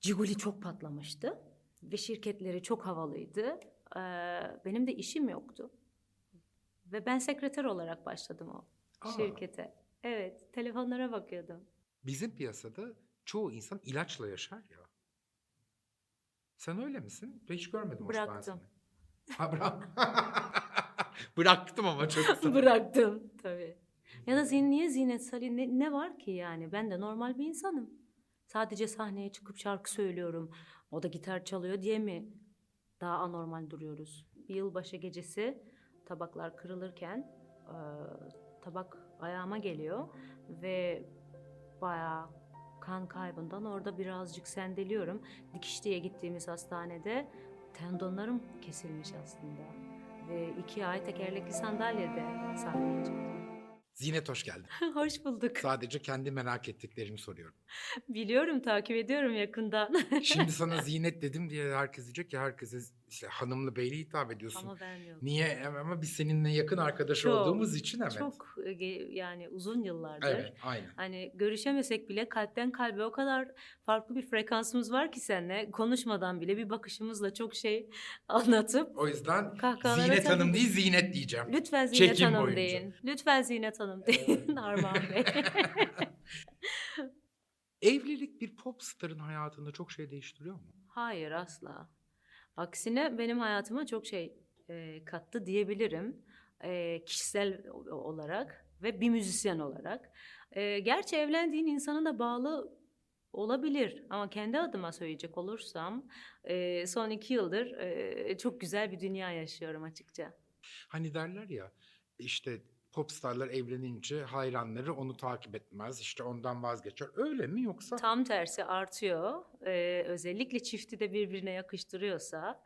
Ciguli çok patlamıştı ve şirketleri çok havalıydı. Ee, benim de işim yoktu. Ve ben sekreter olarak başladım o Aa. şirkete. Evet, telefonlara bakıyordum. Bizim piyasada çoğu insan ilaçla yaşar ya. Sen öyle misin? Ben hiç görmedim Bıraktım. Ha bırak. Bıraktım ama çok kısa. Bıraktım tabii. Ya da zin, niye Zinet Salih ne, ne var ki yani? Ben de normal bir insanım. Sadece sahneye çıkıp şarkı söylüyorum. O da gitar çalıyor diye mi daha anormal duruyoruz? Bir yılbaşı gecesi tabaklar kırılırken e, tabak ayağıma geliyor ve bayağı kan kaybından orada birazcık sendeliyorum. Dikiş diye gittiğimiz hastanede tendonlarım kesilmiş aslında. Ve iki ay tekerlekli sandalyede sahneye çıktım. Zinet hoş geldin. Hoş bulduk. Sadece kendi merak ettiklerimi soruyorum. Biliyorum, takip ediyorum yakından. Şimdi sana Zinet dedim diye herkes diyecek ki herkese işte hanımlı beyli hitap ediyorsun. Ama ben yok. Niye? Ama biz seninle yakın arkadaş Çok, olduğumuz için evet. Çok e, yani uzun yıllardır. Evet, aynen. Hani görüşemesek bile kalpten kalbe o kadar farklı bir frekansımız var ki seninle konuşmadan bile bir bakışımızla çok şey anlatıp O yüzden Zinet Hanım tabii. değil Zinet diyeceğim. lütfen Zinet Çekim Hanım boyunca. deyin. Lütfen Zinet Hanım deyin Armağan Bey. Evlilik bir popstarın hayatında çok şey değiştiriyor mu? Hayır asla. Aksine benim hayatıma çok şey e, kattı diyebilirim. E, kişisel olarak ve bir müzisyen olarak. E, gerçi evlendiğin insana da bağlı olabilir ama kendi adıma söyleyecek olursam e, son iki yıldır e, çok güzel bir dünya yaşıyorum açıkça. Hani derler ya işte popstarlar evlenince hayranları onu takip etmez işte ondan vazgeçer. Öyle mi yoksa? Tam tersi artıyor. Ee, özellikle çifti de birbirine yakıştırıyorsa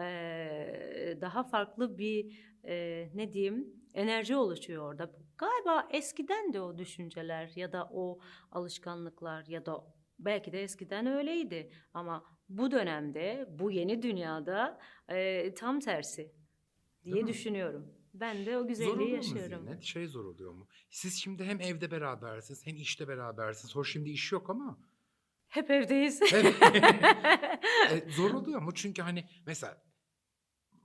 ee, daha farklı bir ee, ne diyeyim enerji oluşuyor orada. Galiba eskiden de o düşünceler ya da o alışkanlıklar ya da belki de eskiden öyleydi ama bu dönemde bu yeni dünyada ee, tam tersi diye düşünüyorum. Ben de o Zor güzelliği oluyor mu yaşıyorum. Zinet? Şey zor oluyor mu? Siz şimdi hem evde berabersiniz hem işte berabersiniz. Hoş şimdi iş yok ama. Hep evdeyiz. Evet. E, zor oluyor mu? Çünkü hani mesela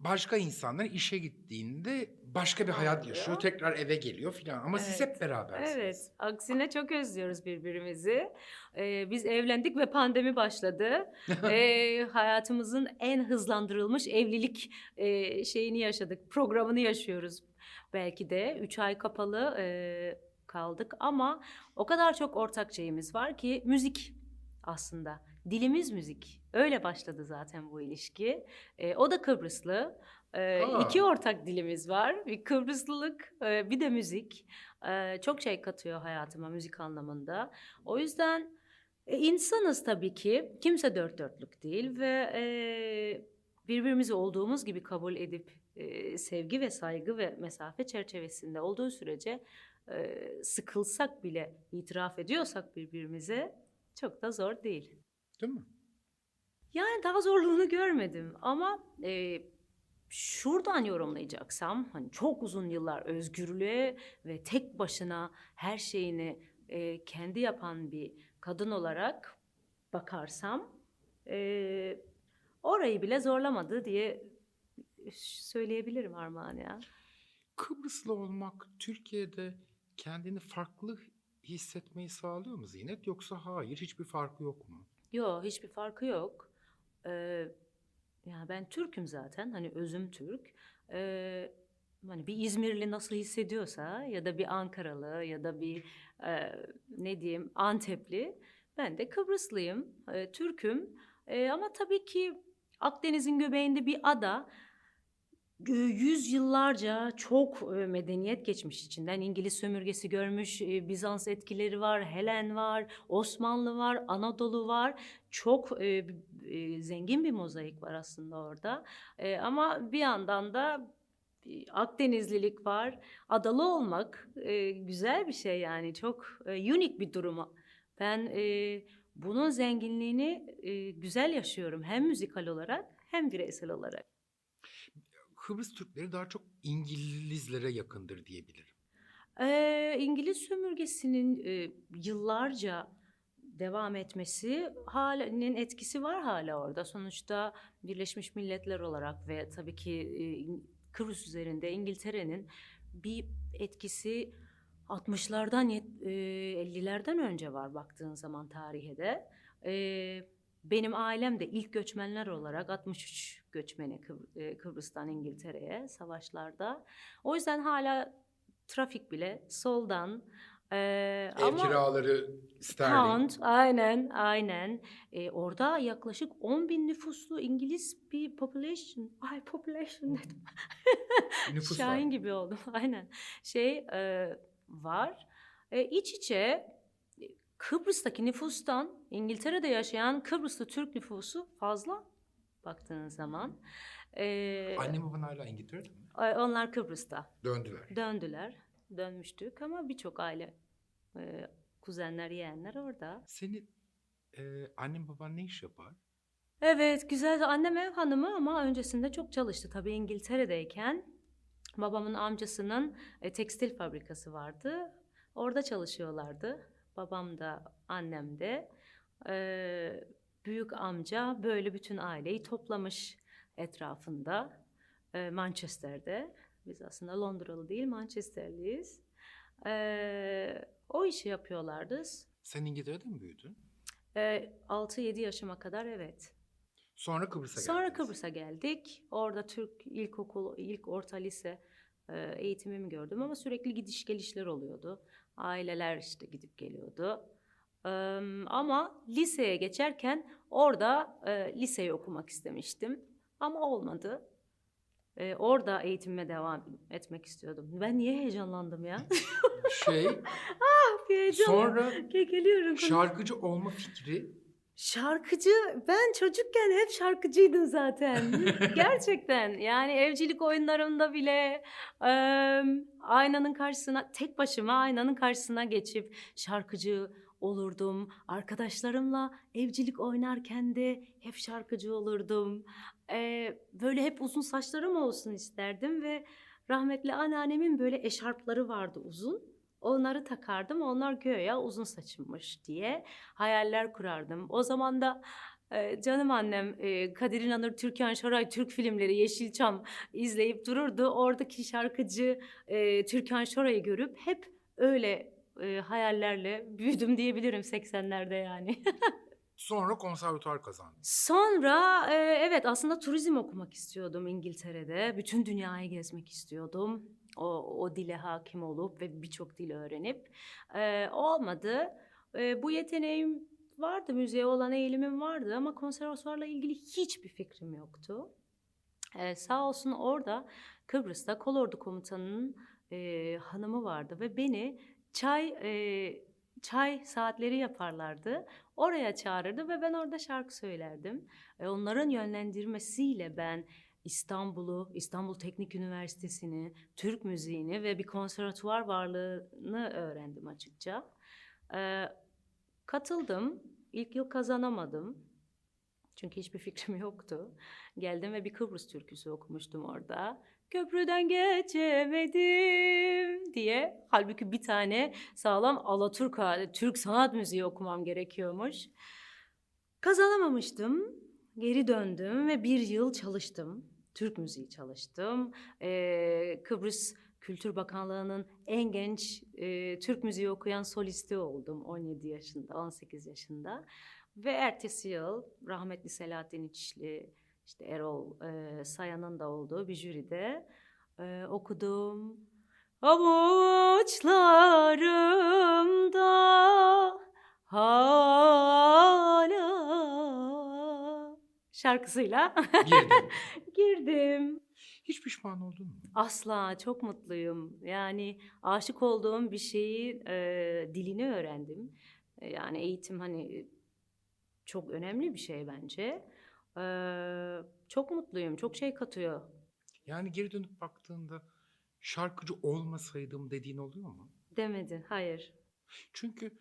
başka insanlar işe gittiğinde başka bir hayat yaşıyor. Tekrar eve geliyor filan. Ama siz Evet. hep berabersiniz. Evet, aksine çok özlüyoruz birbirimizi. Ee, biz evlendik ve pandemi başladı. Ee, hayatımızın en hızlandırılmış evlilik e, şeyini yaşadık, programını yaşıyoruz. Belki de üç ay kapalı e, kaldık ama o kadar çok ortak şeyimiz var ki müzik aslında. Dilimiz müzik. Öyle başladı zaten bu ilişki. E, o da Kıbrıslı. E, Aa. iki ortak dilimiz var. Bir Kıbrıslılık, e, bir de müzik. E, çok şey katıyor hayatıma müzik anlamında. O yüzden e, insanız tabii ki. Kimse dört dörtlük değil ve e, birbirimizi olduğumuz gibi kabul edip e, sevgi ve saygı ve mesafe çerçevesinde olduğu sürece e, sıkılsak bile itiraf ediyorsak birbirimize çok da zor değil. Değil mi? Yani daha zorluğunu görmedim ama e, şuradan yorumlayacaksam hani çok uzun yıllar özgürlüğe ve tek başına her şeyini e, kendi yapan bir kadın olarak bakarsam e, orayı bile zorlamadı diye söyleyebilirim Armağan ya. Kıbrıslı olmak Türkiye'de kendini farklı hissetmeyi sağlıyor mu Zinet? Yoksa hayır hiçbir farkı yok mu? Yok hiçbir farkı yok. Ee, yani ben Türk'üm zaten hani özüm Türk. Ee, hani bir İzmirli nasıl hissediyorsa ya da bir Ankaralı ya da bir e, ne diyeyim Antepli ben de Kıbrıslıyım, e, Türk'üm. E, ama tabii ki Akdeniz'in göbeğinde bir ada yüzyıllarca çok medeniyet geçmiş içinden. İngiliz sömürgesi görmüş, Bizans etkileri var, Helen var, Osmanlı var, Anadolu var. Çok zengin bir mozaik var aslında orada. Ama bir yandan da Akdenizlilik var. Adalı olmak güzel bir şey yani. Çok unik bir durum. Ben bunun zenginliğini güzel yaşıyorum. Hem müzikal olarak hem bireysel olarak. Kıbrıs Türkleri daha çok İngilizlere yakındır diyebilirim. Ee, İngiliz sömürgesinin e, yıllarca devam etmesi halinin etkisi var hala orada. Sonuçta Birleşmiş Milletler olarak ve tabii ki e, Kıbrıs üzerinde İngiltere'nin bir etkisi 60'lardan yet- e, 50'lerden önce var baktığın zaman tarihe de. E, benim ailem de ilk göçmenler olarak 63 göçmeni Kıbr- e, Kıbrıs'tan İngiltere'ye savaşlarda. O yüzden hala trafik bile soldan e, Ev ama kiraları sterlin. Pound, aynen, aynen. Ee, orada yaklaşık 10 bin nüfuslu İngiliz bir population. Ay population dedim. Nüfus Şahin var. gibi oldum, aynen. Şey e, var. E, iç içe Kıbrıs'taki nüfustan İngiltere'de yaşayan Kıbrıslı Türk nüfusu fazla baktığın zaman. E, Annem baban hala İngiltere'de mi? onlar Kıbrıs'ta. Döndüler. Döndüler, dönmüştük ama birçok aile, e, kuzenler, yeğenler orada. Senin e, annen baban ne iş yapar? Evet, güzel. Annem ev hanımı ama öncesinde çok çalıştı. Tabii İngiltere'deyken babamın amcasının e, tekstil fabrikası vardı. Orada çalışıyorlardı. Babam da annem de. Ee, büyük amca böyle bütün aileyi toplamış etrafında e, Manchester'de. Biz aslında Londralı değil Manchesterliyiz. Ee, o işi yapıyorlardı. Sen İngiltere'de mi büyüdün? Ee, 6-7 yaşıma kadar evet. Sonra Kıbrıs'a geldiniz. Sonra Kıbrıs'a geldik. Orada Türk ilkokul, ilk orta lise e, eğitimimi gördüm ama sürekli gidiş gelişler oluyordu. Aileler işte gidip geliyordu. Eee, ama liseye geçerken orada e, liseyi okumak istemiştim ama olmadı. E, orada eğitimime devam etmek istiyordum. Ben niye heyecanlandım ya? Şey, Bir heyecan. sonra Kekeliyorum. şarkıcı olma fikri Şarkıcı, ben çocukken hep şarkıcıydım zaten. Gerçekten. Yani evcilik oyunlarımda bile eee, aynanın karşısına, tek başıma aynanın karşısına geçip şarkıcı olurdum. Arkadaşlarımla evcilik oynarken de hep şarkıcı olurdum. Eee, böyle hep uzun saçlarım olsun isterdim ve rahmetli anneannemin böyle eşarpları vardı uzun. Onları takardım, onlar göğe uzun saçımmış diye hayaller kurardım. O zaman da e, canım annem e, Kadir İnanır, Türkan Şoray, Türk filmleri, Yeşilçam izleyip dururdu. Oradaki şarkıcı e, Türkan Şoray'ı görüp hep öyle e, hayallerle büyüdüm diyebilirim 80'lerde yani. sonra konservatuar kazandın. Sonra e, evet aslında turizm okumak istiyordum İngiltere'de. Bütün dünyayı gezmek istiyordum. O, o dile hakim olup ve birçok dil öğrenip. E, olmadı. E, bu yeteneğim vardı, müziğe olan eğilimim vardı ama konservatuvarla ilgili hiçbir fikrim yoktu. E, sağ olsun orada Kıbrıs'ta kolordu komutanının e, hanımı vardı ve beni çay e, çay saatleri yaparlardı. Oraya çağırırdı ve ben orada şarkı söylerdim. E, onların yönlendirmesiyle ben İstanbul'u, İstanbul Teknik Üniversitesi'ni, Türk müziğini ve bir konservatuvar varlığını öğrendim açıkça. E, katıldım. İlk yıl kazanamadım. Çünkü hiçbir fikrim yoktu. Geldim ve bir Kıbrıs türküsü okumuştum orada. Köprüden geçemedim diye. Halbuki bir tane sağlam Alaturka, Türk sanat müziği okumam gerekiyormuş. Kazanamamıştım. Geri döndüm ve bir yıl çalıştım. Türk müziği çalıştım. Ee, Kıbrıs Kültür Bakanlığı'nın en genç e, Türk müziği okuyan solisti oldum 17 yaşında, 18 yaşında. Ve ertesi yıl rahmetli Selahattin İçli, işte Erol e, Sayan'ın da olduğu bir jüride e, okudum. Avuçlarımda hala şarkısıyla Girdin. girdim. Hiç pişman oldun mu? Asla çok mutluyum. Yani aşık olduğum bir şeyi e, dilini öğrendim. E, yani eğitim hani çok önemli bir şey bence. E, çok mutluyum. Çok şey katıyor. Yani geri dönüp baktığında şarkıcı olmasaydım dediğin oluyor mu? Demedi. Hayır. Çünkü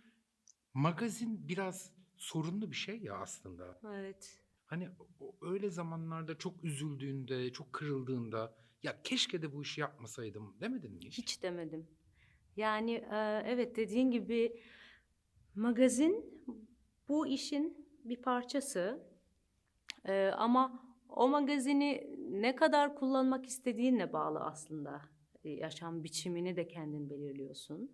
magazin biraz sorunlu bir şey ya aslında. Evet. Hani öyle zamanlarda çok üzüldüğünde, çok kırıldığında ya keşke de bu işi yapmasaydım demedin mi hiç? Hiç demedim. Yani e, evet dediğin gibi magazin bu işin bir parçası. Ee, ama o magazini ne kadar kullanmak istediğinle bağlı aslında. Ee, yaşam biçimini de kendin belirliyorsun.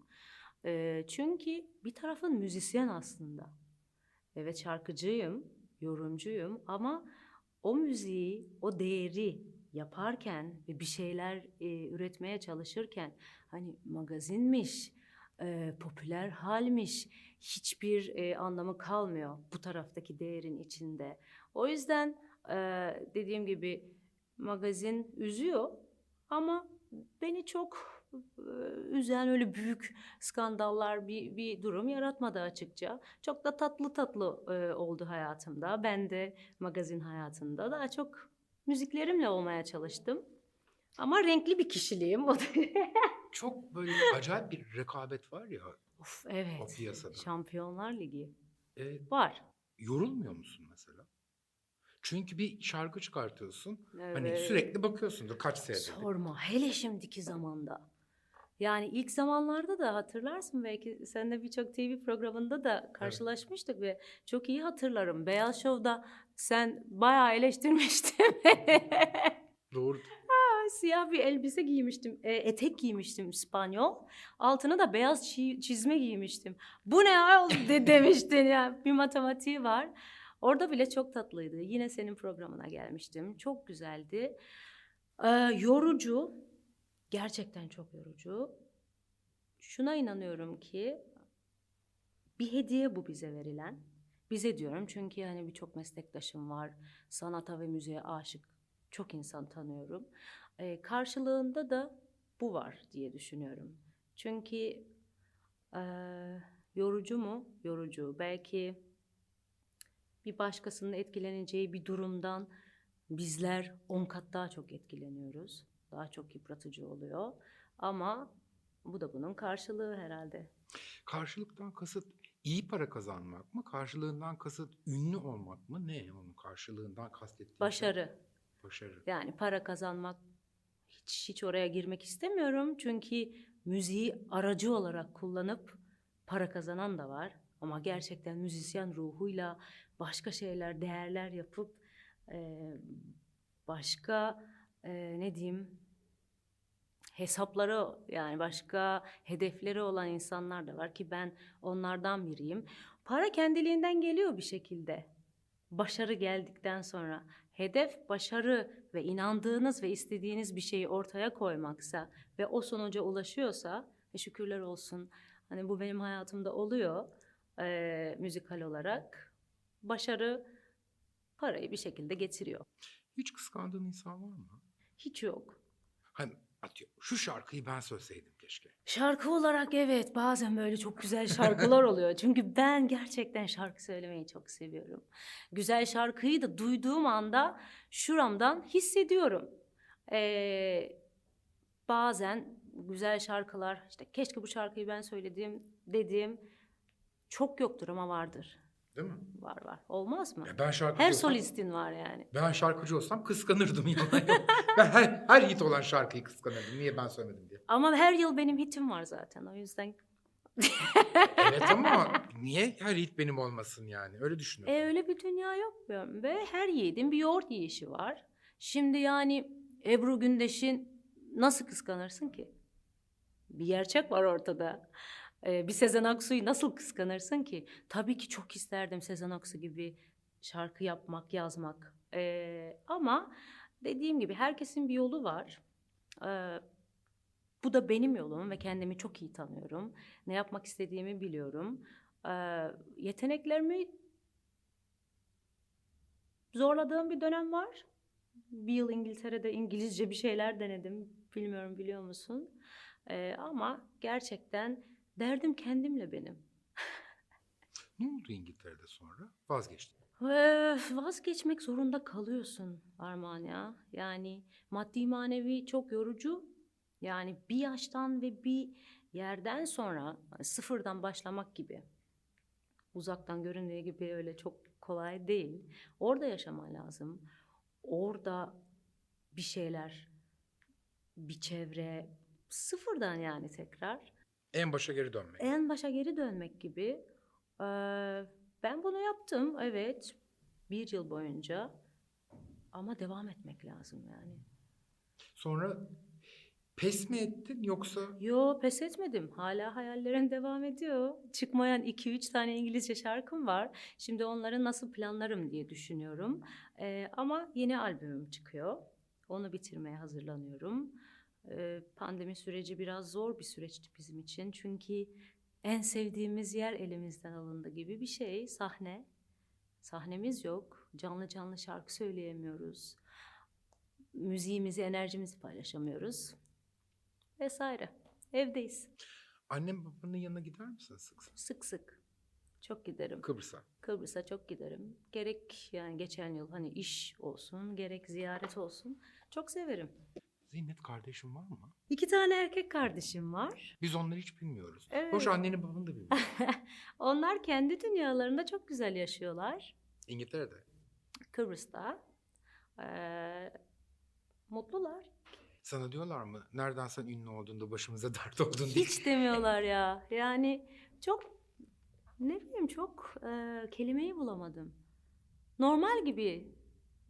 Çünkü bir tarafın müzisyen aslında. Evet şarkıcıyım, yorumcuyum ama o müziği, o değeri yaparken ve bir şeyler e, üretmeye çalışırken hani magazinmiş, e, popüler halmiş hiçbir e, anlamı kalmıyor bu taraftaki değerin içinde. O yüzden e, dediğim gibi magazin üzüyor ama beni çok üzen öyle büyük skandallar bir, bir durum yaratmadı açıkça. Çok da tatlı tatlı e, oldu hayatımda. Ben de magazin hayatında daha çok müziklerimle olmaya çalıştım. Ama renkli bir kişiliğim. Çok böyle acayip bir rekabet var ya. of evet. O piyasada. Şampiyonlar Ligi E, var. yorulmuyor musun mesela? Çünkü bir şarkı çıkartıyorsun. Hani Evet. sürekli bakıyorsundur kaç seyredildi. Sorma. Hele şimdiki zamanda. Yani ilk zamanlarda da hatırlarsın belki seninle birçok TV programında da karşılaşmıştık ve çok iyi hatırlarım. Beyaz Show'da sen bayağı eleştirmiştin. Doğru. Siyah bir elbise giymiştim, e, etek giymiştim İspanyol. Altına da beyaz çi- çizme giymiştim. Bu ne ayol de demiştin ya. Bir matematiği var. Orada bile çok tatlıydı. Yine senin programına gelmiştim. Çok güzeldi. Ee, yorucu. Gerçekten çok yorucu. Şuna inanıyorum ki bir hediye bu bize verilen. Bize diyorum çünkü hani birçok meslektaşım var. Sanata ve müziğe aşık çok insan tanıyorum. Ee, karşılığında da bu var diye düşünüyorum. Çünkü eee, yorucu mu? Yorucu. Belki bir başkasının etkileneceği bir durumdan bizler on kat daha çok etkileniyoruz. Daha çok yıpratıcı oluyor. Ama bu da bunun karşılığı herhalde. Karşılıktan kasıt iyi para kazanmak mı? Karşılığından kasıt ünlü olmak mı? Ne onun karşılığından kastettiğin şey? Başarı. Başarı. Yani para kazanmak hiç hiç oraya girmek istemiyorum. Çünkü müziği aracı olarak kullanıp para kazanan da var. Ama gerçekten müzisyen ruhuyla başka şeyler, değerler yapıp eee, başka eee, ne diyeyim hesapları yani başka hedefleri olan insanlar da var ki ben onlardan biriyim. Para kendiliğinden geliyor bir şekilde. Başarı geldikten sonra hedef başarı ve inandığınız ve istediğiniz bir şeyi ortaya koymaksa ve o sonuca ulaşıyorsa e şükürler olsun. Hani bu benim hayatımda oluyor eee, müzikal olarak. Başarı parayı bir şekilde getiriyor. Hiç kıskandığın insan var mı? Hiç yok. Hani atıyor. Şu şarkıyı ben söyleseydim keşke. Şarkı olarak evet bazen böyle çok güzel şarkılar oluyor. Çünkü ben gerçekten şarkı söylemeyi çok seviyorum. Güzel şarkıyı da duyduğum anda şuramdan hissediyorum. Ee, bazen güzel şarkılar işte keşke bu şarkıyı ben söylediğim dediğim çok yoktur ama vardır. Değil mi? Var var. Olmaz mı? Ya ben şarkıcı Her olsam, solistin var yani. Ben şarkıcı olsam kıskanırdım yalan yok. ben her, her hit olan şarkıyı kıskanırdım. Niye ben söylemedim diye. Ama her yıl benim hitim var zaten. O yüzden Evet ama niye her hit benim olmasın yani? Öyle düşünüyorum. E öyle bir dünya yok be- ve her yiğidin bir yoğurt yiyişi var. Şimdi yani Ebru Gündeş'in nasıl kıskanırsın ki? Bir gerçek var ortada. E, bir Sezen Aksu'yu nasıl kıskanırsın ki? Tabii ki çok isterdim Sezen Aksu gibi şarkı yapmak, yazmak. E, ama dediğim gibi herkesin bir yolu var. E, bu da benim yolum ve kendimi çok iyi tanıyorum. Ne yapmak istediğimi biliyorum. E, yeteneklerimi zorladığım bir dönem var. Bir yıl İngiltere'de İngilizce bir şeyler denedim. Bilmiyorum biliyor musun? Ee, ama gerçekten derdim kendimle benim. Ne oldu İngiltere'de sonra? Vazgeçtim. Ve vazgeçmek zorunda kalıyorsun Armağan ya. Yani maddi manevi çok yorucu. Yani bir yaştan ve bir yerden sonra sıfırdan başlamak gibi. Uzaktan göründüğü gibi öyle çok kolay değil. Orada yaşaman lazım. Orada bir şeyler, bir çevre, sıfırdan yani tekrar En başa geri dönmek. en başa geri dönmek gibi. Eee, ben bunu yaptım evet bir yıl boyunca ama devam etmek lazım yani. Sonra pes mi ettin yoksa Yo pes etmedim. Hala hayallerim devam ediyor. Çıkmayan 2-3 tane İngilizce şarkım var. Şimdi onları nasıl planlarım diye düşünüyorum. Ee, ama yeni albümüm çıkıyor. Onu bitirmeye hazırlanıyorum. Pandemi süreci biraz zor bir süreçti bizim için. Çünkü en sevdiğimiz yer elimizden alındı gibi bir şey. Sahne. Sahnemiz yok. Canlı canlı şarkı söyleyemiyoruz. Müziğimizi, enerjimizi paylaşamıyoruz vesaire. Evdeyiz. annem babanın yanına gider misin sık sık? Sık sık. Çok giderim. Kıbrıs'a. Kıbrıs'a çok giderim. Gerek yani geçen yıl hani iş olsun, gerek ziyaret olsun. Çok severim. Zinet kardeşin var mı? İki tane erkek kardeşim var. Biz onları hiç bilmiyoruz. Evet. Hoş anneni babanı da bilmiyoruz. Onlar kendi dünyalarında çok güzel yaşıyorlar. İngiltere'de. Kıbrıs'ta. Ee, mutlular. Sana diyorlar mı? Nereden sen ünlü olduğunda başımıza dert oldun diye. Hiç demiyorlar ya. Yani çok ne bileyim çok e, kelimeyi bulamadım. Normal gibi.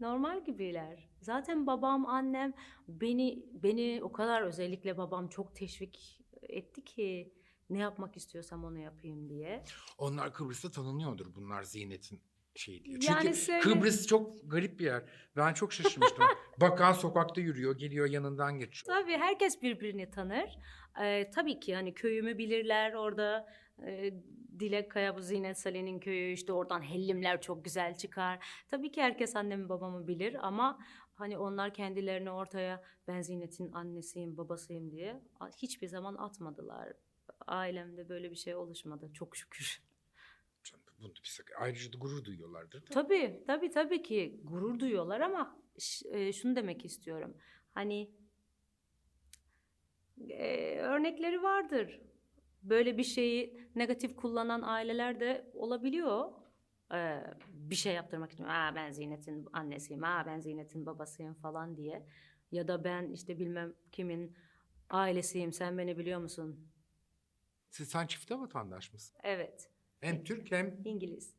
Normal gibiler. Zaten babam, annem beni beni o kadar özellikle babam çok teşvik etti ki ne yapmak istiyorsam onu yapayım diye. Onlar Kıbrıs'ta tanınıyordur bunlar Zinet'in şeyi diye. Yani Çünkü söyle- Kıbrıs çok garip bir yer. Ben çok şaşırmıştım. Bakan sokakta yürüyor, geliyor yanından geçiyor. Tabii herkes birbirini tanır. Ee, tabii ki hani köyümü bilirler orada. E, Dilek Kaya bu Zinet Salih'in köyü işte oradan hellimler çok güzel çıkar. Tabii ki herkes annemi babamı bilir ama hani onlar kendilerini ortaya ben Zinet'in annesiyim babasıyım diye hiçbir zaman atmadılar. Ailemde böyle bir şey oluşmadı çok şükür. Canım, Bunu bir ayrıca da gurur duyuyorlardır. da. Tabii, tabii tabii ki gurur duyuyorlar ama şunu demek istiyorum. Hani e, örnekleri vardır. Böyle bir şeyi negatif kullanan aileler de olabiliyor. E, bir şey yaptırmak için. Aa ben Zinet'in annesiyim, aa ben Zinet'in babasıyım falan diye. Ya da ben işte bilmem kimin ailesiyim, sen beni biliyor musun? Siz sen çifte vatandaş mısın? Evet, Hem Türk hem İngiliz.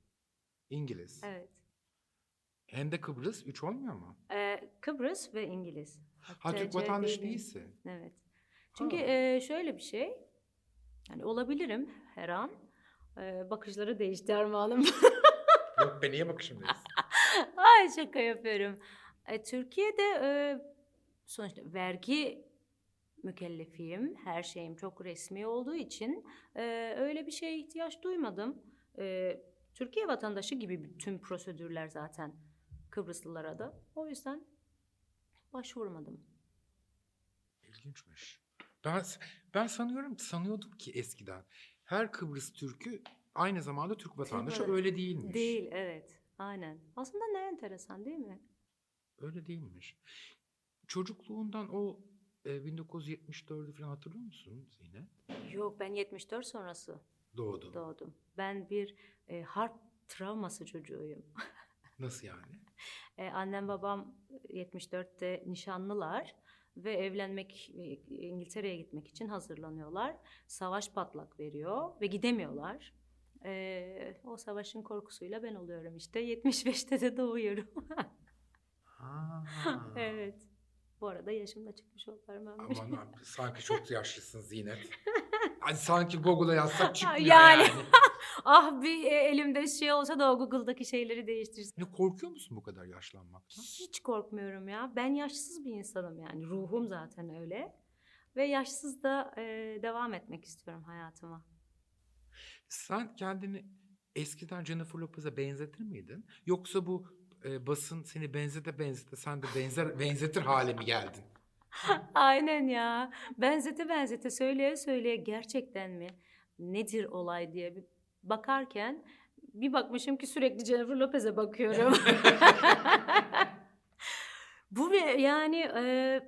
İngiliz. Evet. Hem de Kıbrıs. Üç olmuyor mu? E, Kıbrıs ve İngiliz. Ha Türk vatandaşı değilsin. Evet. Çünkü Ha. e, şöyle bir şey. Yani olabilirim her an. E, bakışları değişti Armağan'ım. Yok be niye bakışım değilsin? Ay şaka yapıyorum. E, Türkiye'de e, sonuçta vergi mükellefiyim. Her şeyim çok resmi olduğu için e, öyle bir şeye ihtiyaç duymadım. E, Türkiye vatandaşı gibi bütün prosedürler zaten Kıbrıslılara da. O yüzden başvurmadım. İlginçmiş. Ben ben sanıyorum sanıyordum ki eskiden her Kıbrıs Türk'ü aynı zamanda Türk vatandaşı Tabii. öyle değilmiş. Değil, evet. Aynen. Aslında ne enteresan değil mi? Öyle değilmiş. Çocukluğundan o e, 1974'ü falan hatırlıyor musun Zine? Yok, ben 74 sonrası Doğdun. doğdum. Ben bir e, harp travması çocuğuyum. Nasıl yani? E, annem babam 74'te nişanlılar ve evlenmek, İngiltere'ye gitmek için hazırlanıyorlar. Savaş patlak veriyor ve gidemiyorlar. E, o savaşın korkusuyla ben oluyorum işte. 75'te de doğuyorum. Ha. evet. Bu arada yaşım da çıkmış oldu. Aman abi, sanki çok yaşlısın Zinet. Hani sanki Google'a yazsak çıkmıyor Yani. yani. ah bir e, elimde şey olsa da o Google'daki şeyleri değiştirsin. Ne korkuyor musun bu kadar yaşlanmaktan? Hiç korkmuyorum ya. Ben yaşsız bir insanım yani. Ruhum zaten öyle. Ve yaşsız da e, devam etmek istiyorum hayatıma. Sen kendini eskiden Jennifer Lopez'e benzetir miydin? Yoksa bu e, basın seni benzete benzete sen de benzer benzetir hale mi geldin? Aynen ya. Benzete benzete söyleye söyleye gerçekten mi? Nedir olay diye bir bakarken bir bakmışım ki sürekli Jennifer Lopez'e bakıyorum. Bu yani e,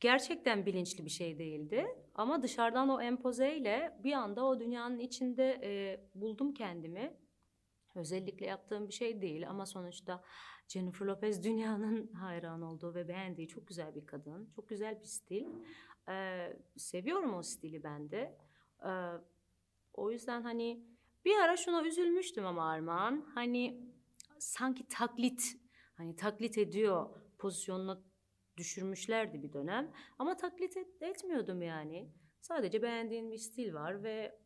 gerçekten bilinçli bir şey değildi. Ama dışarıdan o empozeyle bir anda o dünyanın içinde e, buldum kendimi. Özellikle yaptığım bir şey değil ama sonuçta Jennifer Lopez dünyanın hayran olduğu ve beğendiği çok güzel bir kadın. Çok güzel bir stil. Ee, seviyorum o stili ben de. Ee, o yüzden hani Bir ara şuna üzülmüştüm ama Armağan. Hani sanki taklit, hani taklit ediyor pozisyonuna düşürmüşlerdi bir dönem. Ama taklit et- etmiyordum yani. Sadece beğendiğin bir stil var ve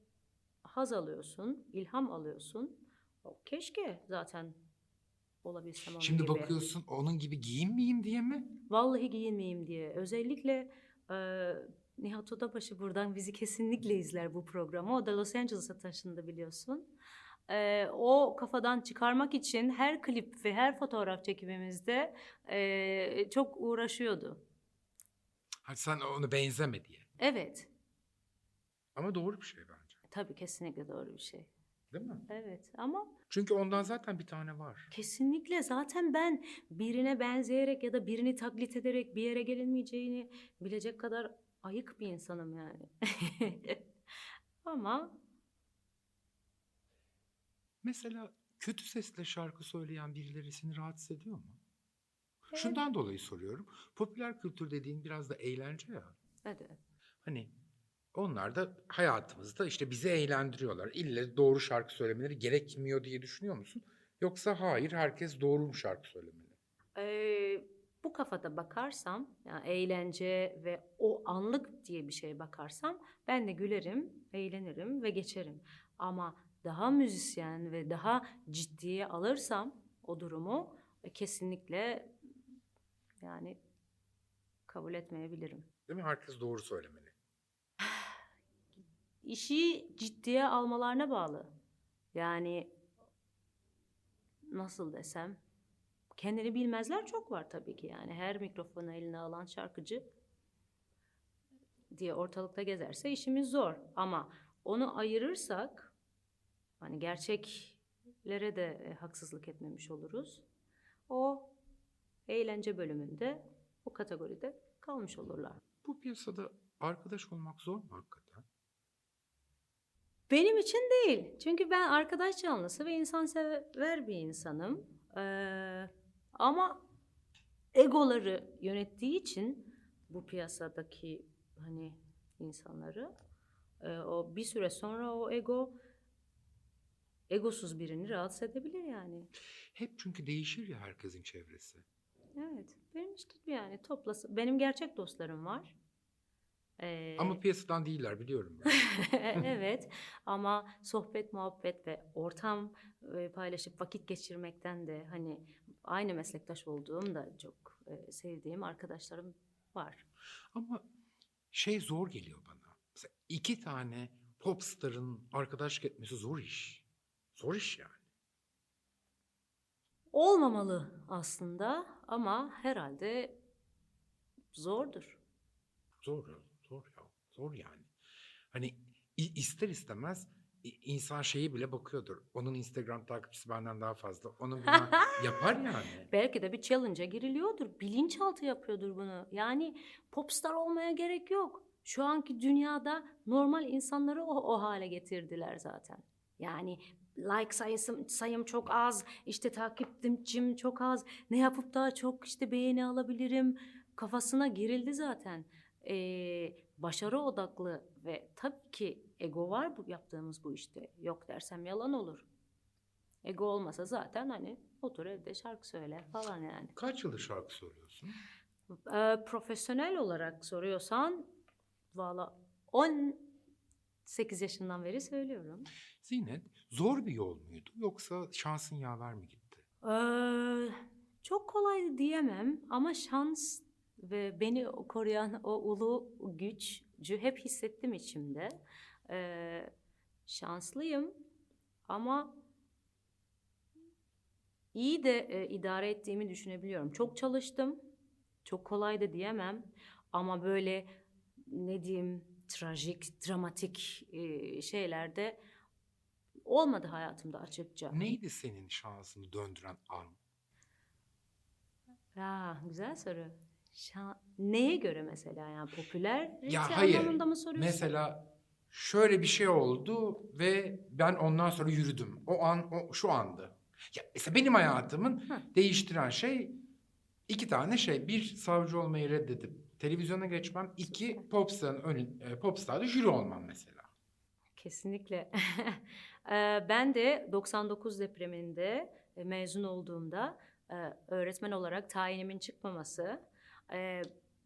haz alıyorsun, ilham alıyorsun. Keşke zaten olabilsem onun Şimdi gibi. bakıyorsun onun gibi giyinmeyeyim diye mi? Vallahi giyinmeyeyim diye. Özellikle e, Nihat Odabaşı buradan bizi kesinlikle izler bu programı. O da Los Angeles'a taşındı biliyorsun. E, o kafadan çıkarmak için her klip ve her fotoğraf çekimimizde e, çok uğraşıyordu. Ha, sen onu benzeme diye. Evet, Ama doğru bir şey bence. tabii kesinlikle doğru bir şey. Değil mi? Evet ama Çünkü ondan zaten bir tane var. kesinlikle zaten ben birine benzeyerek ya da birini taklit ederek bir yere gelinmeyeceğini bilecek kadar ayık bir insanım yani. Ama Mesela kötü sesle şarkı söyleyen birileri seni rahatsız ediyor mu? Şundan dolayı soruyorum. Popüler kültür dediğin biraz da eğlence ya. evet. Hani onlar da hayatımızda işte bizi eğlendiriyorlar. İlle doğru şarkı söylemeleri gerekmiyor diye düşünüyor musun? Yoksa hayır herkes doğru mu şarkı söylemeli? Ee, bu kafada bakarsam, yani eğlence ve o anlık diye bir şeye bakarsam ben de gülerim, eğlenirim ve geçerim. Ama daha müzisyen ve daha ciddiye alırsam o durumu e, kesinlikle yani kabul etmeyebilirim. Değil mi? Herkes doğru söylemeli. İşi ciddiye almalarına bağlı. Yani nasıl desem kendini bilmezler çok var tabii ki yani her mikrofonu eline alan şarkıcı diye ortalıkta gezerse işimiz zor ama onu ayırırsak hani gerçeklere de e, haksızlık etmemiş oluruz. O eğlence bölümünde bu kategoride kalmış olurlar. Bu piyasada arkadaş olmak zor mu hakikaten? Benim için değil. Çünkü ben arkadaş canlısı ve insansever bir insanım. Ee, ama egoları yönettiği için bu piyasadaki hani insanları e, o bir süre sonra o ego egosuz birini rahatsız edebilir yani. Hep çünkü değişir ya herkesin çevresi. Evet. Benim işte yani toplası benim gerçek dostlarım var. Ee, Ama piyasadan değiller biliyorum evet ama sohbet, muhabbet ve ortam e, paylaşıp vakit geçirmekten de hani aynı meslektaş olduğum da çok e, sevdiğim arkadaşlarım var. Ama şey zor geliyor bana. Mesela iki tane popstarın arkadaşlık etmesi zor iş. Zor iş yani. Olmamalı aslında ama herhalde zordur. Zor, zor ya. Zor yani. Hani ister istemez insan şeyi bile bakıyordur. Onun Instagram takipçisi benden daha fazla. Onu bilmem- yapar yani. Belki de bir challenge'a giriliyordur. Bilinçaltı yapıyordur bunu. Yani popstar olmaya gerek yok. Şu anki dünyada normal insanları o, o hale getirdiler zaten. Yani like sayısı, sayım çok az, işte takipçim çok az, ne yapıp daha çok işte beğeni alabilirim kafasına girildi zaten. Ee, başarı odaklı ve tabii ki ego var bu yaptığımız bu işte. Yok dersem yalan olur. Ego olmasa zaten hani otur evde şarkı söyle falan yani. Kaç yıldır şarkı söylüyorsun? Ee, profesyonel olarak soruyorsan valla 18 yaşından beri söylüyorum. Zinet zor bir yol muydu yoksa şansın yaver mi gitti? Ee, çok kolay diyemem ama şans ve beni koruyan o ulu gücü hep hissettim içimde. Ee, şanslıyım ama iyi de e, idare ettiğimi düşünebiliyorum. Çok çalıştım. Çok kolay da diyemem ama böyle ne diyeyim trajik, dramatik e, şeylerde olmadı hayatımda açıkça. Neydi senin şansını döndüren an? Ya güzel soru. Şa- Neye göre mesela yani popüler Ya hayır. anlamında mı soruyorsun? Mesela şöyle bir şey oldu ve ben ondan sonra yürüdüm. O an o şu andı. Ya mesela benim hayatımın Hı. değiştiren şey iki tane şey. Bir savcı olmayı reddedip televizyona geçmem. iki popstarın önün e, popstarda jüri olmam mesela. Kesinlikle. Ee, ben de 99 depreminde e, mezun olduğumda e, öğretmen olarak tayinimin çıkmaması, e,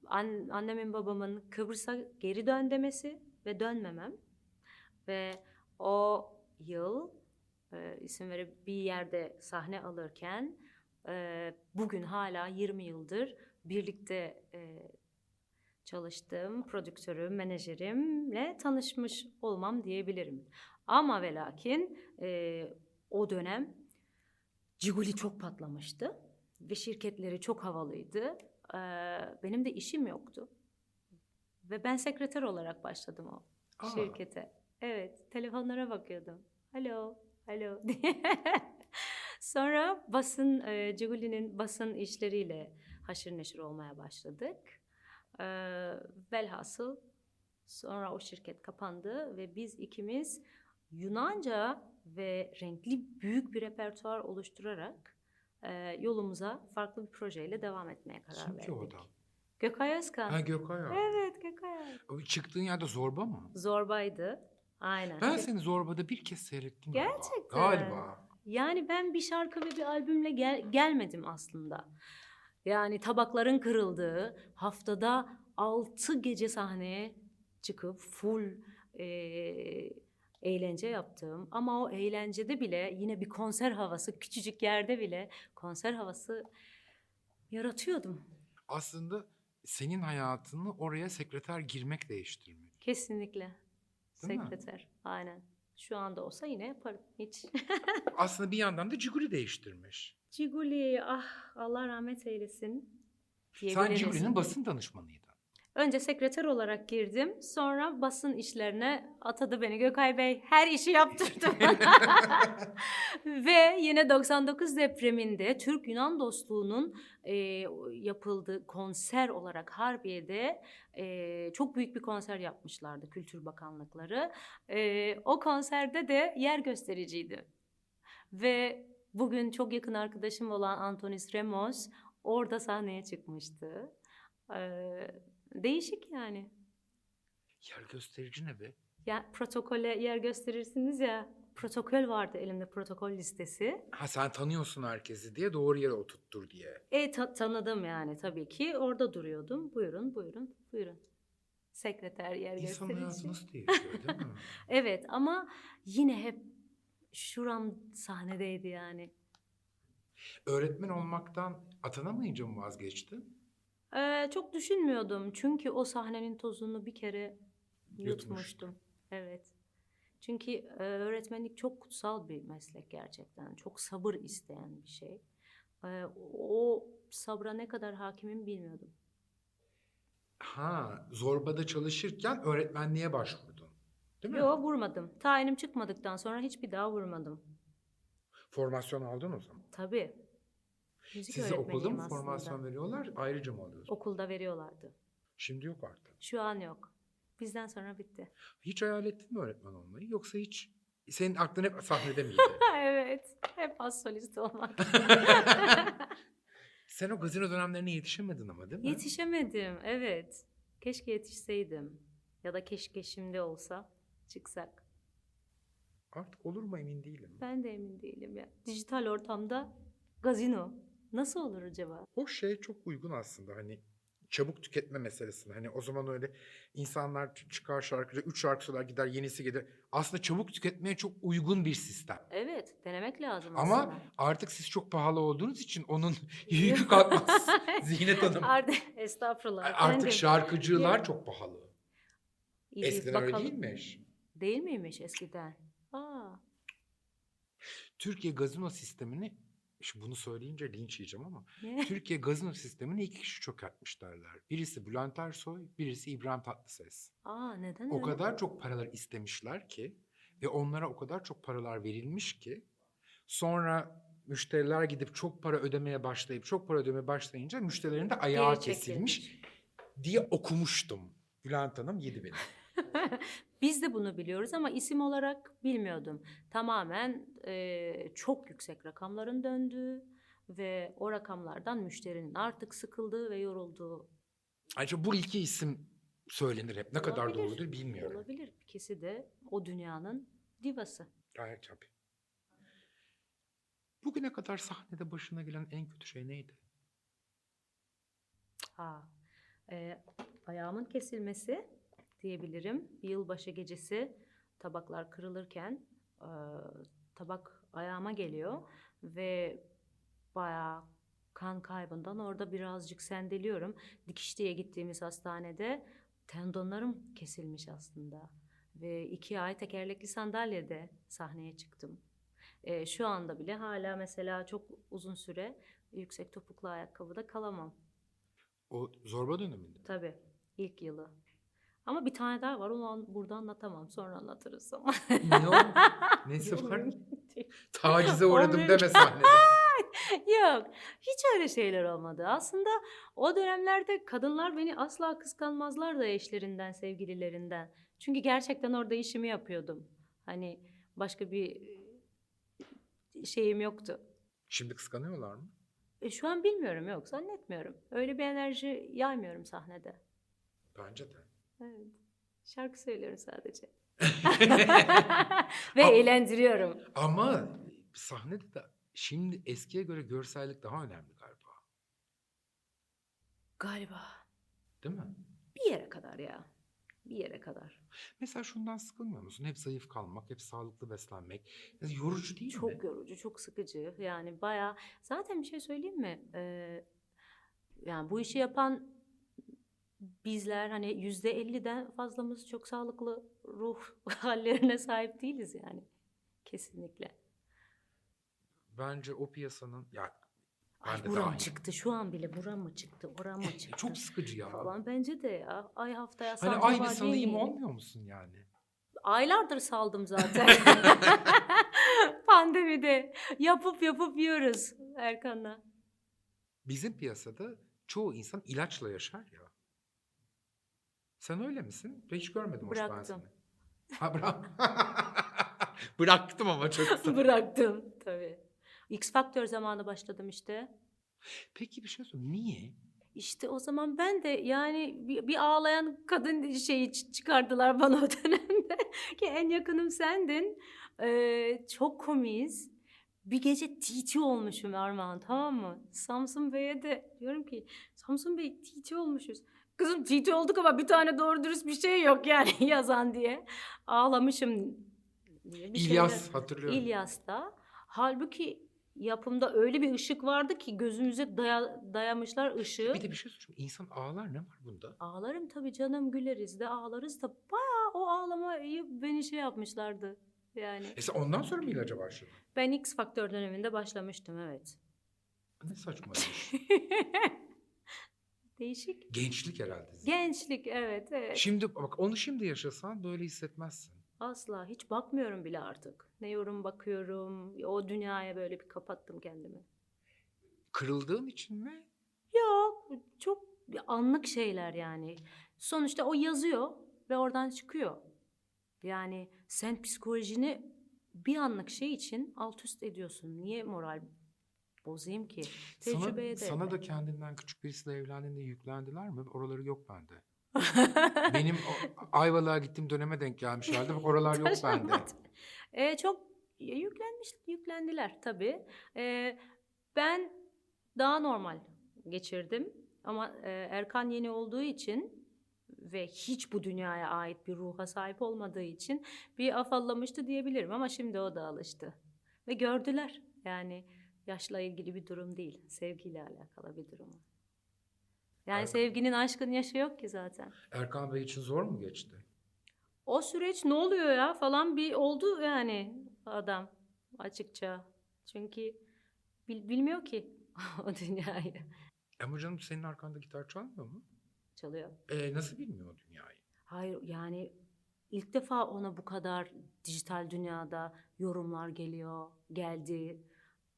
an- annemin babamın Kıbrıs'a geri dön demesi ve dönmemem ve o yıl e, isim verip bir yerde sahne alırken e, bugün hala 20 yıldır birlikte e, çalıştığım prodüktörüm, menajerimle tanışmış olmam diyebilirim. Ama ve lakin e, o dönem Ciguli çok patlamıştı ve şirketleri çok havalıydı. E, benim de işim yoktu. Ve ben sekreter olarak başladım o Aa. şirkete. Evet, telefonlara bakıyordum. Alo, alo diye. Sonra basın, e, Ciguli'nin basın işleriyle haşır neşir olmaya başladık. E, velhasıl sonra o şirket kapandı ve biz ikimiz Yunanca ve renkli büyük bir repertuar oluşturarak e, yolumuza farklı bir projeyle devam etmeye karar Kim verdik. ki o adam? Gökay Özkan. Ha Gökay abi. Evet Gökay. O Çıktığın yerde zorba mı? Zorbaydı. Aynen. Ben Ve- seni zorbada bir kez seyrettim galiba. Gerçekten. Galiba. Yani ben bir şarkı ve bir albümle gel- gelmedim aslında. Yani tabakların kırıldığı, haftada altı gece sahneye çıkıp full eee, eğlence yaptığım ama o eğlencede bile yine bir konser havası, küçücük yerde bile konser havası yaratıyordum. Aslında senin hayatını oraya sekreter girmek değiştirmek. Kesinlikle. Değil mi? Sekreter. Aynen. Şu anda olsa yine yaparım. Hiç. Aslında bir yandan da Ciguli değiştirmiş. Ciguli ah Allah rahmet eylesin. Sen. Ciguli'nin basın danışmanıydın. Önce sekreter olarak girdim. Sonra basın işlerine atadı beni Gökay Bey. Her işi yaptırdı. Ve yine 99 depreminde Türk-Yunan dostluğunun e, yapıldığı konser olarak Harbiye'de e, çok büyük bir konser yapmışlardı Kültür Bakanlıkları. E, o konserde de yer göstericiydi. Ve bugün çok yakın arkadaşım olan Antonis Remos orada sahneye çıkmıştı. Ee, değişik yani. Yer gösterici ne be? Ya protokole yer gösterirsiniz ya. Protokol vardı elimde protokol listesi. Ha sen tanıyorsun herkesi diye doğru yere oturttur diye. E ta- tanıdım yani tabii ki. Orada duruyordum. Buyurun, buyurun, buyurun. Sekreter yer İnsan hayatı gösterici. nasıl değişiyor değil mi? Evet ama yine hep şuram sahnedeydi yani. Öğretmen olmaktan atanamayınca mı vazgeçtin? Ee, çok düşünmüyordum çünkü o sahnenin tozunu bir kere Yutmuştun. yutmuştum. Evet. Çünkü e, öğretmenlik çok kutsal bir meslek gerçekten. Çok sabır isteyen bir şey. Ee, o sabra ne kadar hakimim bilmiyordum. Ha, zorbada çalışırken öğretmenliğe başvurdun. Değil mi? Yok vurmadım. Tayinim çıkmadıktan sonra hiçbir daha vurmadım. Formasyon aldın o zaman. Tabii. Müzik Size okulda mı aslında. formasyon veriyorlar, ayrıca mı alıyorsun? Okulda veriyorlardı. Şimdi yok artık. Şu an yok. Bizden sonra bitti. Hiç hayal ettin mi öğretmen olmayı? Yoksa hiç senin aklın hep sahnede miydi? evet. Hep az solist olmak. Sen o gazino dönemlerine yetişemedin ama değil mi? Yetişemedim, evet. Keşke yetişseydim. Ya da keşke şimdi olsa çıksak. Artık olur mu emin değilim. Ben de emin değilim ya. Dijital ortamda gazino. Nasıl olur acaba? O şey çok uygun aslında hani çabuk tüketme meselesine. Hani o zaman öyle insanlar çıkar şarkıcı, üç şarkı söyler gider yenisi gelir. Aslında çabuk tüketmeye çok uygun bir sistem. Evet, denemek lazım Ama aslında. artık siz çok pahalı olduğunuz için onun yükü kalkmaz. Zinet Hanım. Artık estağfurullah. Artık şarkıcılar Ya. çok pahalı. İyi, Eskiden öyle bakalım. değilmiş. Değil miymiş eskiden? Aa, Türkiye gazino sistemini Şimdi bunu söyleyince linç yiyeceğim ama? Türkiye gazino sistemini iki kişi çökertmiş derler. Birisi Bülent Ersoy, birisi İbrahim Tatlıses. Aa, neden O öyle? kadar çok paralar istemişler ki ve onlara o kadar çok paralar verilmiş ki sonra müşteriler gidip çok para ödemeye başlayıp çok para ödemeye başlayınca müşterilerin de ayağı Geri kesilmiş diye okumuştum. Bülent Hanım yedi beni. Biz de bunu biliyoruz ama isim olarak bilmiyordum. Tamamen e, çok yüksek rakamların döndüğü ve o rakamlardan müşterinin artık sıkıldığı ve yorulduğu Ayrıca bu iki isim söylenir hep. Ne kadar Olabilir. doğrudur bilmiyorum. olabilir. İkisi de o dünyanın divası. Gayet tabii. Bugüne kadar sahnede başına gelen en kötü şey neydi? Ha, e, ayağımın kesilmesi diyebilirim. Bir yılbaşı gecesi tabaklar kırılırken e, tabak ayağıma geliyor ve bayağı kan kaybından orada birazcık sendeliyorum. Dikiş diye gittiğimiz hastanede tendonlarım kesilmiş aslında. Ve iki ay tekerlekli sandalyede sahneye çıktım. E, şu anda bile hala mesela çok uzun süre yüksek topuklu ayakkabıda kalamam. O zorba döneminde. Tabii ilk yılı. Ama bir tane daha var onu an- burada anlatamam. Sonra anlatırız ama. ne o? Nesi var? Tacize uğradım deme sahnede. Yok hiç öyle şeyler olmadı. Aslında o dönemlerde kadınlar beni asla kıskanmazlar da eşlerinden, sevgililerinden. Çünkü gerçekten orada işimi yapıyordum. Hani başka bir e, şeyim yoktu. Şimdi kıskanıyorlar mı? E, şu an bilmiyorum yok zannetmiyorum. Öyle bir enerji yaymıyorum sahnede. Bence de. Evet. Şarkı söylüyorum sadece. Ve Ama- eğlendiriyorum. Ama sahnede de şimdi eskiye göre görsellik daha önemli galiba. Galiba. Değil mi? Bir yere kadar ya. Bir yere kadar. Mesela şundan sıkılmıyor musun? Hep zayıf kalmak, hep sağlıklı beslenmek. Ya yorucu değil mi? Çok yorucu, çok sıkıcı. Yani bayağı... Zaten bir şey söyleyeyim mi? Ee, yani bu işi yapan bizler hani yüzde elliden fazlamız çok sağlıklı ruh hallerine sahip değiliz yani. Kesinlikle. Bence o piyasanın ya ben Ay buram çıktı. Şu an bile buram mı çıktı, oram mı çıktı? Çok sıkıcı ya. falan. Bence de ya. Ay haftaya Hani sahne ay bir var, salayım yemeyelim. olmuyor musun yani? Aylardır saldım zaten. Pandemide yapıp yapıp yiyoruz Erkan'la. Bizim piyasada çoğu insan ilaçla yaşar ya. Sen öyle misin? Ben hiç görmedim hoş ben Bıraktım. seni. Ha bırak. Bıraktım ama çok kısa. Bıraktım tabii. X Factor zamanı başladım işte. Peki bir şey sorayım. Niye? İşte o zaman ben de yani bir, bir ağlayan kadın şeyi çıkardılar bana o dönemde. Ki en yakınım sendin. Ee, çok komiyiz. Bir gece TT olmuşum Armağan tamam mı? Samsun Bey'e de diyorum ki Samsun Bey TT olmuşuz. Kızım TT olduk ama bir tane doğru dürüst bir şey yok yani yazan diye. Ağlamışım. bir İlyas şeyler- hatırlıyorum. İlyas'ta. Halbuki yapımda öyle bir ışık vardı ki gözümüze daya- dayamışlar ışığı. Bir de bir şey sorayım. İnsan ağlar ne var bunda? Ağlarım tabii canım güleriz de ağlarız da bayağı o ağlamayı beni şey yapmışlardı. Yani E sen ondan sonra mı ilaca başladın? ben X Faktör döneminde başlamıştım evet. Ne saçma. Değişik. Gençlik herhalde. Gençlik evet evet. Şimdi bak onu şimdi yaşasan böyle hissetmezsin. Asla hiç bakmıyorum bile artık. Ne yorum bakıyorum. O dünyaya böyle bir kapattım kendimi. Kırıldığın için mi? Yok çok anlık şeyler yani. Sonuçta o yazıyor ve oradan çıkıyor. Yani sen psikolojini bir anlık şey için alt üst ediyorsun. Niye moral bozayım ki? Sana, Tecrübeye de. sana da kendinden küçük birisiyle evlendiğinde yüklendiler mi? Oraları yok bende. Benim o, Ayvalık'a gittiğim döneme denk gelmişlerdi. Oralar yok bende. Ee, çok yüklenmiş, yüklendiler tabii. Ee, ben daha normal geçirdim. Ama e, Erkan yeni olduğu için ve hiç bu dünyaya ait bir ruha sahip olmadığı için bir afallamıştı diyebilirim. Ama şimdi o da alıştı. Ve gördüler. Yani yaşla ilgili bir durum değil. Sevgiyle alakalı bir durum. Yani Evet. sevginin aşkın yaşı yok ki zaten. Erkan Bey için zor mu geçti? O süreç ne oluyor ya falan bir oldu yani adam açıkça. Çünkü bil- bilmiyor ki o dünyayı. Ama canım senin arkanda gitar çalmıyor mu? Çalıyor. E, nasıl bilmiyor o dünyayı? Hayır yani ilk defa ona bu kadar dijital dünyada yorumlar geliyor, geldi.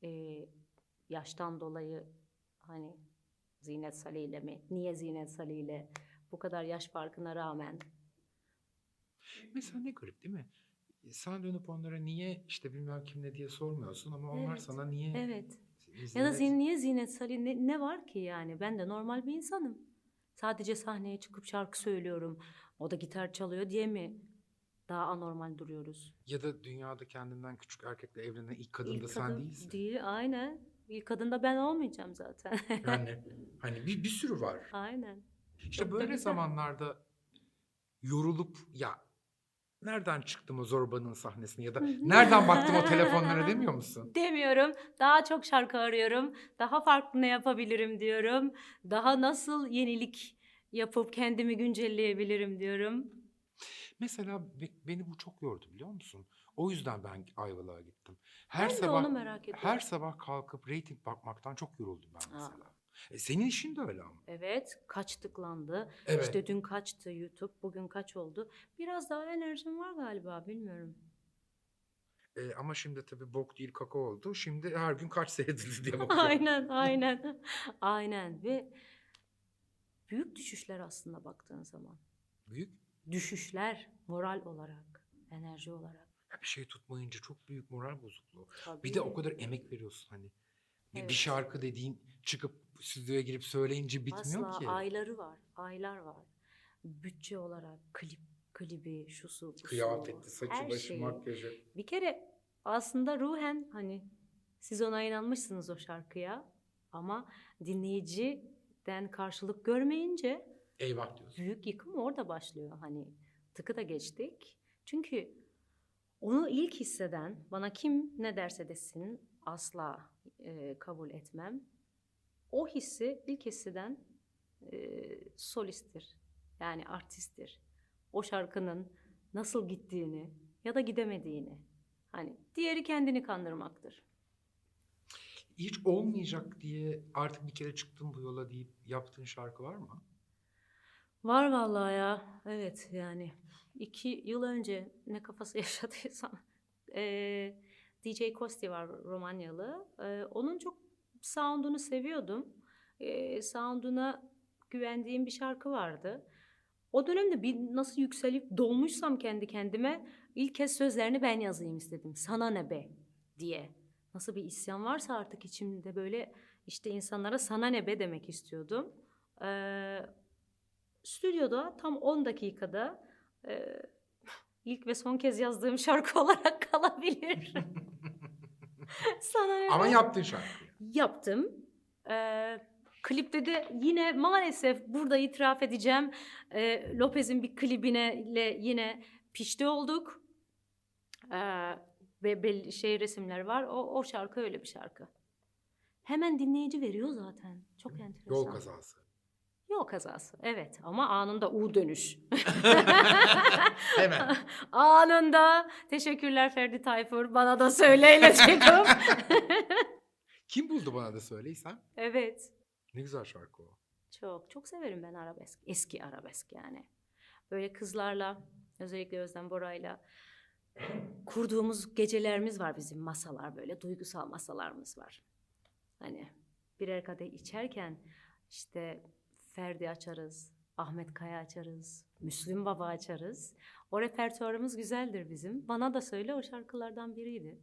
Ee, yaştan dolayı hani Zinet Salih ile mi? Niye Zinet Salih ile? Bu kadar yaş farkına rağmen. Mesela ne garip değil mi? Sana dönüp onlara niye işte bilmem kim ne diye sormuyorsun ama onlar Evet, sana niye... Evet. Ya da Zinet- zin, niye Zinet Salih ne, ne var ki yani? Ben de normal bir insanım. Sadece sahneye çıkıp şarkı söylüyorum. O da gitar çalıyor diye mi daha anormal duruyoruz. Ya da dünyada kendinden küçük erkekle evlenen ilk kadın İlk da sen kadın değilsin. Değil, aynen. İlk kadın da ben olmayacağım zaten. Yani hani bir, bir sürü var. aynen. İşte Çok da böyle güzel. zamanlarda yorulup ya nereden çıktım o zorbanın sahnesine ya da nereden baktım o telefonlara demiyor musun? Demiyorum. Daha çok şarkı arıyorum. Daha farklı ne yapabilirim diyorum. Daha nasıl yenilik yapıp kendimi güncelleyebilirim diyorum. Mesela be- beni bu çok yordu biliyor musun? O yüzden ben Ayvalık'a gittim. Her Ben de sabah onu merak ediyorum. her sabah kalkıp reyting bakmaktan çok yoruldum ben Aa. mesela. E, senin işin de öyle ama. Evet, kaç tıklandı. Evet. İşte dün kaçtı YouTube, bugün kaç oldu. Biraz daha enerjim var galiba, bilmiyorum. E, ama şimdi tabii bok değil kaka oldu. Şimdi her gün kaç seyredildi diye bakıyorum. aynen, aynen. aynen ve büyük düşüşler aslında baktığın zaman. Büyük. Düşüşler moral olarak, enerji olarak. Ya bir şey tutmayınca çok büyük moral bozukluğu. Tabii. Bir de o kadar emek veriyorsun hani. Bir, bir Evet. şarkı dediğin çıkıp stüdyoya girip söyleyince bitmiyor Asla ki. ayları var, aylar var. Bütçe olarak klip, klibi, şusu, busu, Kıyafeti, saçı, her başı, şeyi. makyajı. Bir kere aslında ruhen hani siz ona inanmışsınız o şarkıya ama dinleyiciden karşılık görmeyince Eyvah diyorsun. büyük yıkım orada başlıyor. Hani tıkı da geçtik. Çünkü onu ilk hisseden bana kim ne derse desin asla e, kabul etmem. O hissi ilk hisseden e, solisttir. Yani artisttir. O şarkının nasıl gittiğini ya da gidemediğini. Hani diğeri kendini kandırmaktır. Hiç olmayacak diye artık bir kere çıktım bu yola deyip yaptığın şarkı var mı? Var vallahi ya. Evet yani iki yıl önce ne kafası yaşadıysam eee, DJ Kosti var Romanyalı. Eee, onun çok sound'unu seviyordum. Eee sound'una güvendiğim bir şarkı vardı. O dönemde bir nasıl yükselip dolmuşsam kendi kendime ilk kez sözlerini ben yazayım istedim. Sana ne be diye. Nasıl bir isyan varsa artık içimde böyle işte insanlara sana ne be demek istiyordum. Eee stüdyoda tam 10 dakikada e, ilk ve son kez yazdığım şarkı olarak kalabilir. Sana ne Ama be? yaptığın şarkı. Yaptım. Ee, klipte de yine maalesef burada itiraf edeceğim. Ee, Lopez'in bir klibine ile yine pişti olduk. Ee, ve belli şey resimler var. O, o şarkı öyle bir şarkı. Hemen dinleyici veriyor zaten. Çok enteresan. Yol kazası. Yol kazası. Evet ama anında U dönüş. Hemen. anında. Teşekkürler Ferdi Tayfur. Bana da söyleyle çekim. Kim buldu bana da söyleysen? evet. Ne güzel şarkı o. Çok çok severim ben arabesk. Eski arabesk yani. Böyle kızlarla özellikle Özlem Bora'yla kurduğumuz gecelerimiz var bizim masalar böyle duygusal masalarımız var. Hani birer kadeh içerken işte Ferdi açarız, Ahmet Kaya açarız, Müslüm Baba açarız. O repertuarımız güzeldir bizim. Bana da söyle o şarkılardan biriydi.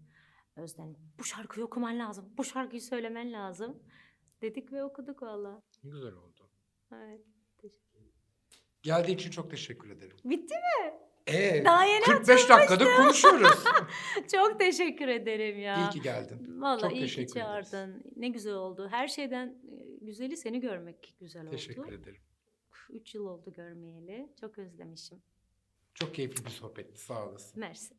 Özlem bu şarkıyı okuman lazım, bu şarkıyı söylemen lazım. Dedik ve okuduk valla. Ne güzel oldu. Evet. teşekkür- Geldiğin için çok teşekkür ederim. Bitti mi? Ee, Daha yeni 45 dakikadır konuşuyoruz. Çok teşekkür ederim ya. İyi ki geldin. Vallahi Çok iyi ki teşekkür ederiz. çağırdın. Ne güzel oldu. Her şeyden güzeli seni görmek güzel oldu. Teşekkür ederim. Üç yıl oldu görmeyeli. Çok özlemişim. Çok keyifli bir sohbetti. Sağ olasın. Mersi.